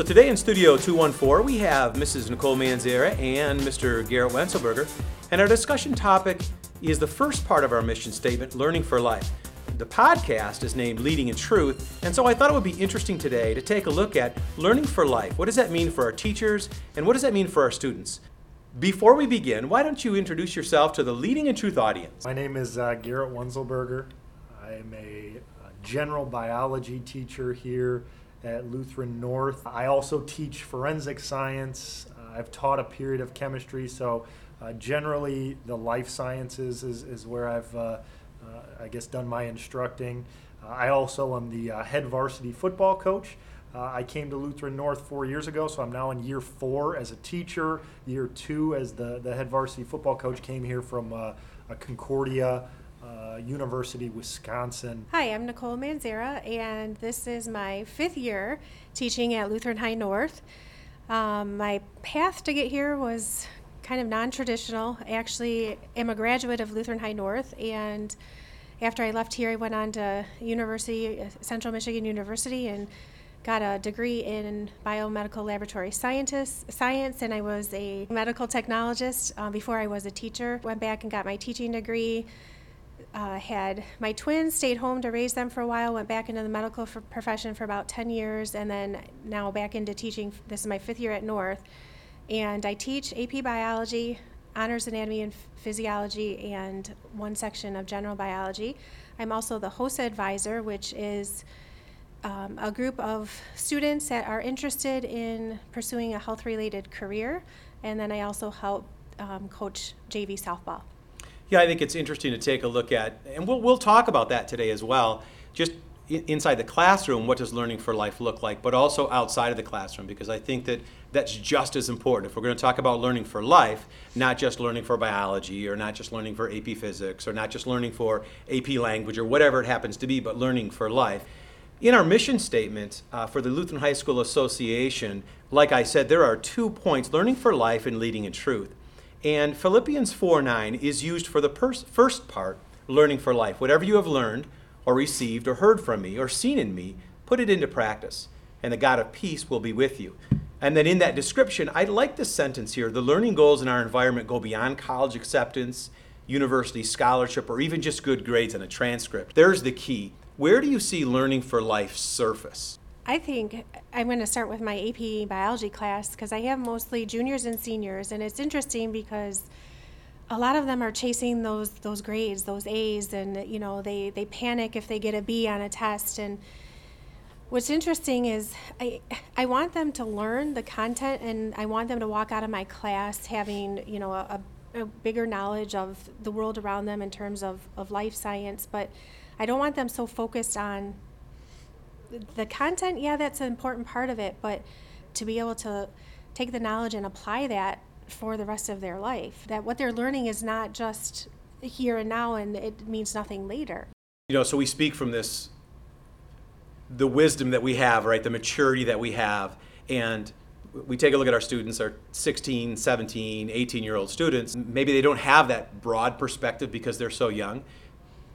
So today in Studio 214, we have Mrs. Nicole Manzera and Mr. Garrett Wenzelberger, and our discussion topic is the first part of our mission statement, Learning for Life. The podcast is named Leading in Truth, and so I thought it would be interesting today to take a look at learning for life. What does that mean for our teachers, and what does that mean for our students? Before we begin, why don't you introduce yourself to the Leading in Truth audience? My name is uh, Garrett Wenzelberger. I'm a, a general biology teacher here at Lutheran North. I also teach forensic science. Uh, I've taught a period of chemistry, so uh, generally the life sciences is, is where I've, uh, uh I guess, done my instructing. Uh, I also am the uh, head varsity football coach. I came to Lutheran North four years ago, so I'm now in year four as a teacher. Year two as the, the head varsity football coach. Came here from Concordia University, Wisconsin. Hi, I'm Nicole Manzera, and this is my fifth year teaching at Lutheran High North. Um, my path to get here was kind of non traditional. I actually am a graduate of Lutheran High North, and after I left here, I went on to University, Central Michigan University, and got a degree in biomedical laboratory scientist science and i was a medical technologist uh, before i was a teacher went back and got my teaching degree uh, had my twins, stayed home to raise them for a while, went back into the medical for profession for about 10 years, and then now back into teaching. This is my fifth year at North. And I teach AP biology, honors anatomy and physiology, and one section of general biology. I'm also the HOSA advisor, which is um, a group of students that are interested in pursuing a health related career. And then I also help um, coach JV softball. Yeah, I think it's interesting to take a look at, and we'll, we'll talk about that today as well. Just inside the classroom, what does learning for life look like, but also outside of the classroom, because I think that that's just as important. If we're going to talk about learning for life, not just learning for biology, or not just learning for AP physics, or not just learning for AP language, or whatever it happens to be, but learning for life. In our mission statement uh, for the Lutheran High School Association, like I said, there are two points learning for life and leading in truth. And Philippians 4 9 is used for the first part, learning for life. Whatever you have learned, or received, or heard from me, or seen in me, put it into practice, and the God of peace will be with you. And then in that description, I like this sentence here the learning goals in our environment go beyond college acceptance, university scholarship, or even just good grades and a transcript. There's the key. Where do you see learning for life surface? I think I'm going to start with my AP biology class because I have mostly juniors and seniors, and it's interesting because a lot of them are chasing those those grades, those A's, and you know they they panic if they get a B on a test. And what's interesting is I I want them to learn the content, and I want them to walk out of my class having you know a, a bigger knowledge of the world around them in terms of of life science, but I don't want them so focused on the content, yeah, that's an important part of it, but to be able to take the knowledge and apply that for the rest of their life, that what they're learning is not just here and now and it means nothing later. You know, so we speak from this the wisdom that we have, right? The maturity that we have. And we take a look at our students, our 16, 17, 18 year old students. Maybe they don't have that broad perspective because they're so young,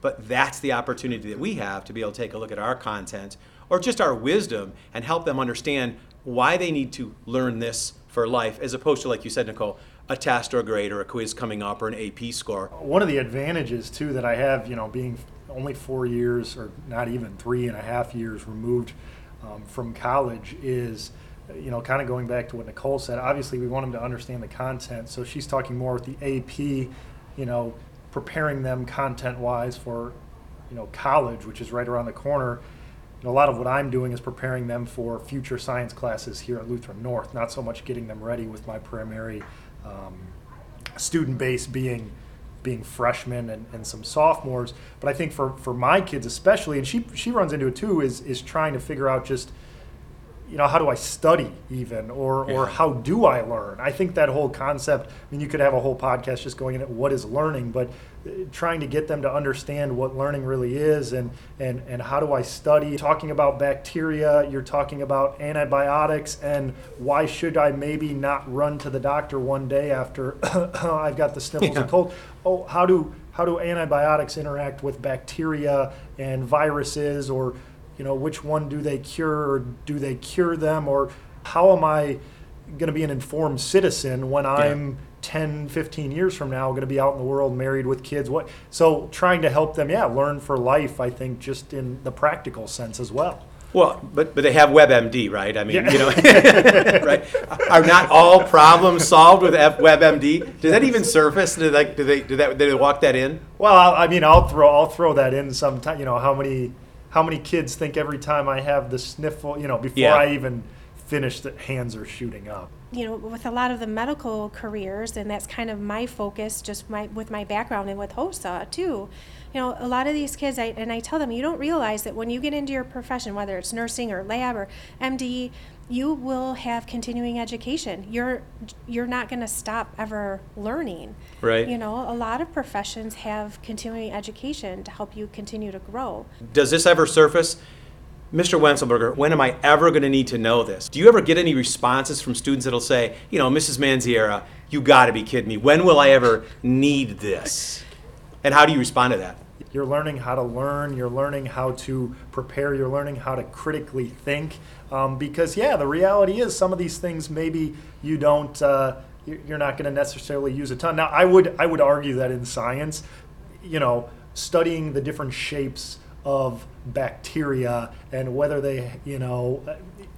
but that's the opportunity that we have to be able to take a look at our content or just our wisdom and help them understand why they need to learn this for life, as opposed to, like you said, Nicole, a test or a grade or a quiz coming up or an AP score. One of the advantages, too, that I have, you know, being only four years or not even three and a half years removed um, from college is you know, kind of going back to what Nicole said, obviously we want them to understand the content. So she's talking more with the AP, you know, preparing them content wise for, you know, college, which is right around the corner a lot of what I'm doing is preparing them for future science classes here at Lutheran North, not so much getting them ready with my primary um, student base being being freshmen and, and some sophomores. But I think for, for my kids especially, and she she runs into it too, is is trying to figure out just you know how do I study even or yeah. or how do I learn? I think that whole concept. I mean, you could have a whole podcast just going into what is learning, but uh, trying to get them to understand what learning really is and and and how do I study? Talking about bacteria, you're talking about antibiotics, and why should I maybe not run to the doctor one day after I've got the sniffles yeah. and cold? Oh, how do how do antibiotics interact with bacteria and viruses or you know which one do they cure or do they cure them or how am I going to be an informed citizen when I'm 10, 15 years from now going to be out in the world married with kids? What? So trying to help them, yeah, learn for life. I think just in the practical sense as well. Well, but, but they have WebMD, right? I mean, you know, right? Are not all problems solved with F- WebMD? Does that even surface? Do they, do they, do that, do they walk that in? Well, I I mean, I'll throw I'll throw that in sometime. You know, how many how many kids think every time I have the sniffle, you know, before Yeah. I even finish, that hands are shooting up. you know, with a lot of the medical careers, and that's kind of my focus, just my with my background and with HOSA too. You know, a lot of these kids, I, and I tell them, you don't realize that when you get into your profession, whether it's nursing or lab or MD, you will have continuing education. You're you're not going to stop ever learning. Right. You know, a lot of professions have continuing education to help you continue to grow. Does this ever surface? Mr. Wenzelberger, when am I ever going to need to know this? Do you ever get any responses from students that'll say, you know, Mrs. Manzera, you got to be kidding me. When will I ever need this? And how do you respond to that? You're learning how to learn. You're learning how to prepare. You're learning how to critically think. Um, because yeah, the reality is some of these things maybe you don't. Uh, you- you're not going to necessarily use a ton. Now, I would I would argue that in science, you know, studying the different shapes of bacteria and whether they, you know,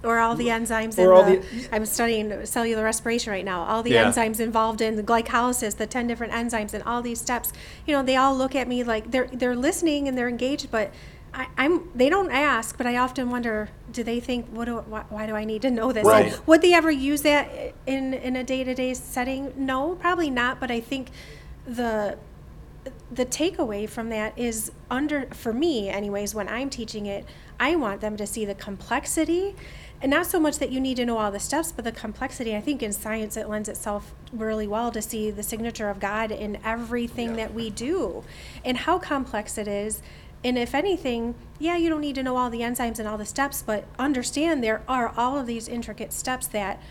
Or all the enzymes in Or all the, the- I'm studying cellular respiration right now. All the Yeah. enzymes involved in the glycolysis, the 10 different enzymes and all these steps. You know, they all look at me like they're they're listening and they're engaged, but I, I'm they don't ask, but I often wonder, do they think what do why, why do I need to know this? Right. Would they ever use that in in a day-to-day setting? No, probably not, but I think the the takeaway from that is under for me anyways when i'm teaching it i want them to see the complexity and not so much that you need to know all the steps but the complexity. I think in science it lends itself really well to see the signature of god in everything that we do and how complex it is. And if anything yeah you don't need to know all the enzymes and all the steps but understand there are all of these intricate steps that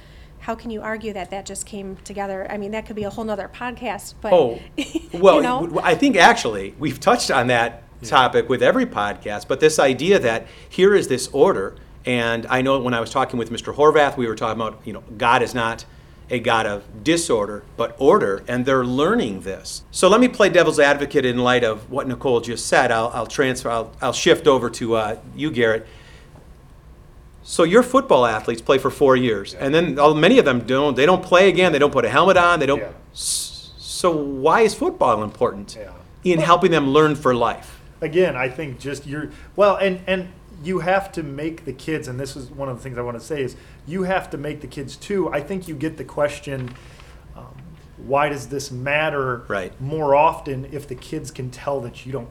how can you argue that that just came together? I mean that could be a whole nother podcast but Oh, well, you know? w- I think actually we've touched on that topic with every podcast, but this idea that here is this order, and I know when I was talking with Mr. Horvath, we were talking about, you know, God is not a God of disorder, but order, and they're learning this. So let me play devil's advocate in light of what Nicole just said. I'll, I'll transfer, I'll, I'll shift over to uh, you, Garrett. So your football athletes play for four years, and then oh, many of them don't. They don't play again. They don't put a helmet on. They don't. Yeah. So why is football important Yeah. in helping them learn for life? again, I think just you're well, and and you have to make the kids, and this is one of the things I want to say is you have to make the kids too. I think you get the question, um, why does this matter? Right. More often, if the kids can tell that you don't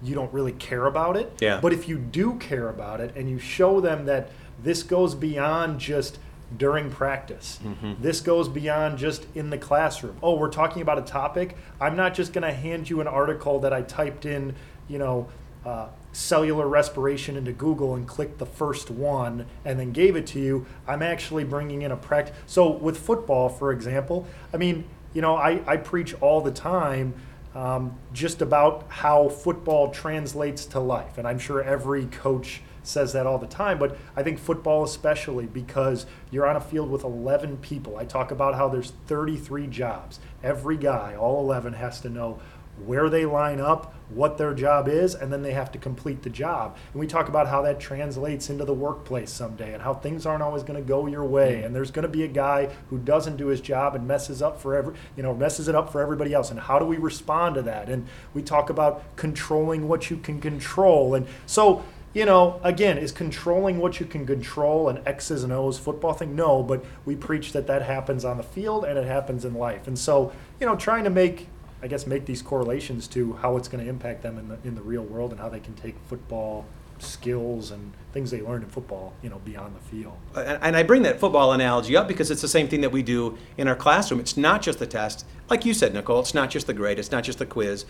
you don't really care about it. Yeah. But if you do care about it, and you show them that this goes beyond just during practice. This goes beyond just in the classroom. Oh, we're talking about a topic. I'm not just going to hand you an article that I typed in, you know, uh, cellular respiration into Google and clicked the first one and then gave it to you. I'm actually bringing in a practice. So with football, for example, I mean, you know, I, I preach all the time um, just about how football translates to life. And I'm sure every coach says that all the time, but I think football especially because you're on a field with 11 people. I talk about how there's 33 jobs. Every guy, all 11, has to know where they line up, what their job is, and then they have to complete the job. And we talk about how that translates into the workplace someday and how things aren't always going to go your way. Mm. And there's going to be a guy who doesn't do his job and messes up for every, you know, messes it up for everybody else. And how do we respond to that? And we talk about controlling what you can control. And so, you know, again, is controlling what you can control an X's and O's football thing? No, but we preach that that happens on the field and it happens in life. And so, you know, trying to make, I guess, make these correlations to how it's going to impact them in the in the real world and how they can take football skills and things they learned in football, you know, beyond the field. And and I bring that football analogy up because it's the same thing that we do in our classroom. It's not just the test, like you said, Nicole. It's not just the grade. It's not just the quiz.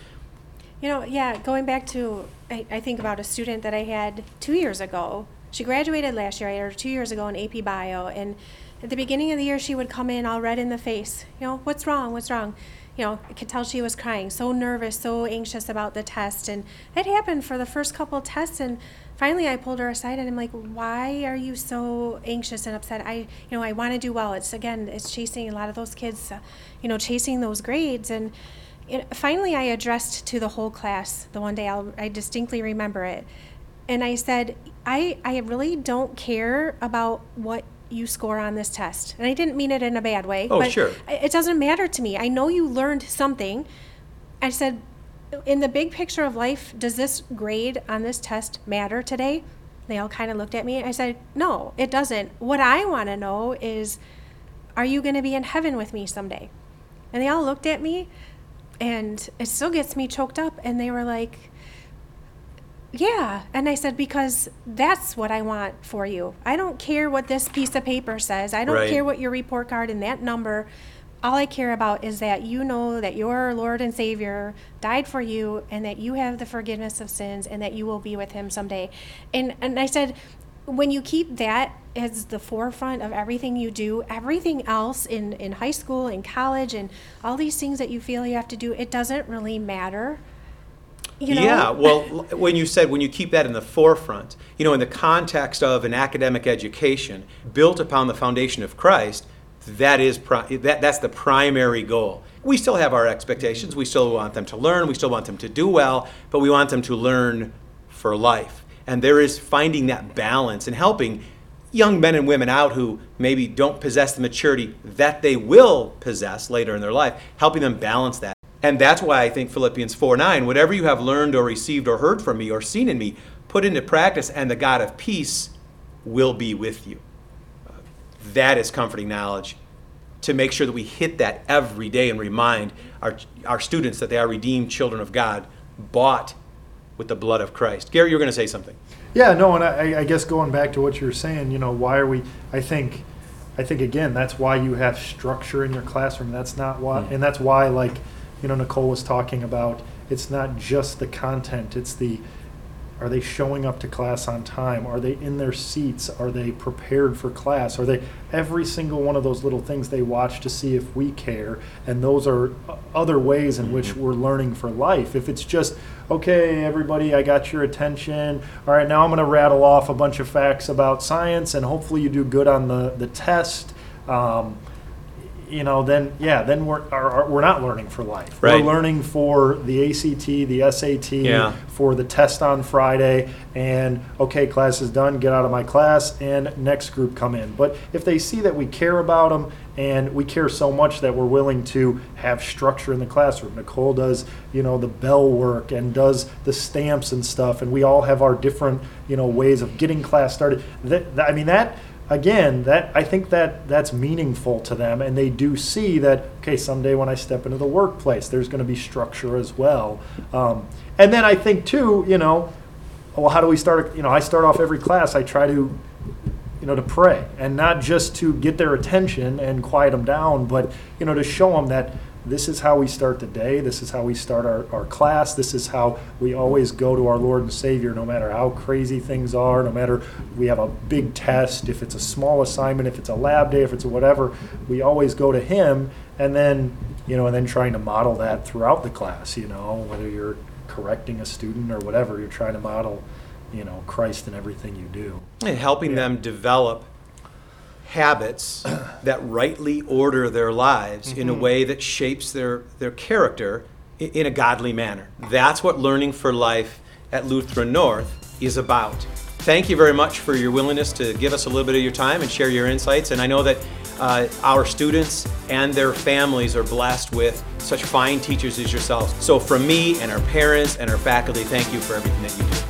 You know, yeah, going back to, I, I think about a student that I had two years ago. She graduated last year. I had her two years ago in AP Bio. And at the beginning of the year, she would come in all red in the face. You know, what's wrong? What's wrong? You know, I could tell she was crying, so nervous, so anxious about the test. And it happened for the first couple tests. And finally, I pulled her aside and I'm like, why are you so anxious and upset? I, you know, I want to do well. It's again, it's chasing a lot of those kids, uh, you know, chasing those grades. And know, finally, I addressed to the whole class the one day, I'll, I distinctly remember it. And I said, I, I really don't care about what you score on this test. And I didn't mean it in a bad way. Oh, but sure. It doesn't matter to me. I know you learned something. I said, in the big picture of life, does this grade on this test matter today? They all kind of looked at me. I said, no, it doesn't. What I want to know is, are you going to be in heaven with me someday? And they all looked at me, and it still gets me choked up. And they were like, yeah. And I said, because that's what I want for you. I don't care what this piece of paper says. I don't Right. care what your report card and that number. All I care about is that you know that your Lord and Savior died for you and that you have the forgiveness of sins and that you will be with him someday. And and I said, when you keep that as the forefront of everything you do, everything else in, in high school in college and all these things that you feel you have to do, it doesn't really matter. You know? Yeah, well, when you said when you keep that in the forefront, you know, in the context of an academic education built upon the foundation of Christ, that is pri- that that's the primary goal. We still have our expectations. We still want them to learn. We still want them to do well, but we want them to learn for life. And there is finding that balance and helping young men and women out who maybe don't possess the maturity that they will possess later in their life, helping them balance that. And that's why I think Philippians 4 9, whatever you have learned or received or heard from me or seen in me, put into practice, and the God of peace will be with you. That is comforting knowledge to make sure that we hit that every day and remind our, our students that they are redeemed children of God, bought with the blood of Christ. Gary, you're going to say something. Yeah, no, and I, I guess going back to what you were saying, you know, why are we? I think, I think again, that's why you have structure in your classroom. That's not why, hmm. and that's why, like, you know, Nicole was talking about. It's not just the content; it's the are they showing up to class on time? Are they in their seats? Are they prepared for class? Are they every single one of those little things they watch to see if we care? And those are other ways in which we're learning for life. If it's just, okay, everybody, I got your attention. All right, now I'm going to rattle off a bunch of facts about science and hopefully you do good on the, the test. Um, you know, then yeah, then we're are, are, we're not learning for life. Right. We're learning for the ACT, the SAT, Yeah. for the test on Friday, and okay, class is done. Get out of my class, and next group come in. But if they see that we care about them and we care so much that we're willing to have structure in the classroom, Nicole does, you know, the bell work and does the stamps and stuff, and we all have our different, you know, ways of getting class started. That, that I mean that again, that I think that that's meaningful to them, and they do see that. Okay, someday when I step into the workplace, there's going to be structure as well. Um, and then I think too, you know, well, how do we start? You know, I start off every class. I try to, you know, to pray, and not just to get their attention and quiet them down, but you know, to show them that this is how we start the day. This is how we start our, our class. This is how we always go to our Lord and Savior, no matter how crazy things are, no matter we have a big test, if it's a small assignment, if it's a lab day, if it's a whatever, we always go to Him, and then, you know, and then trying to model that throughout the class, you know, whether you're correcting a student or whatever, you're trying to model, you know, Christ in everything you do. And helping them develop habits that rightly order their lives in a way that shapes their, their character in a godly manner. That's what Learning for Life at Lutheran North is about. Thank you very much for your willingness to give us a little bit of your time and share your insights. And I know that uh, our students and their families are blessed with such fine teachers as yourselves. So, from me and our parents and our faculty, thank you for everything that you do.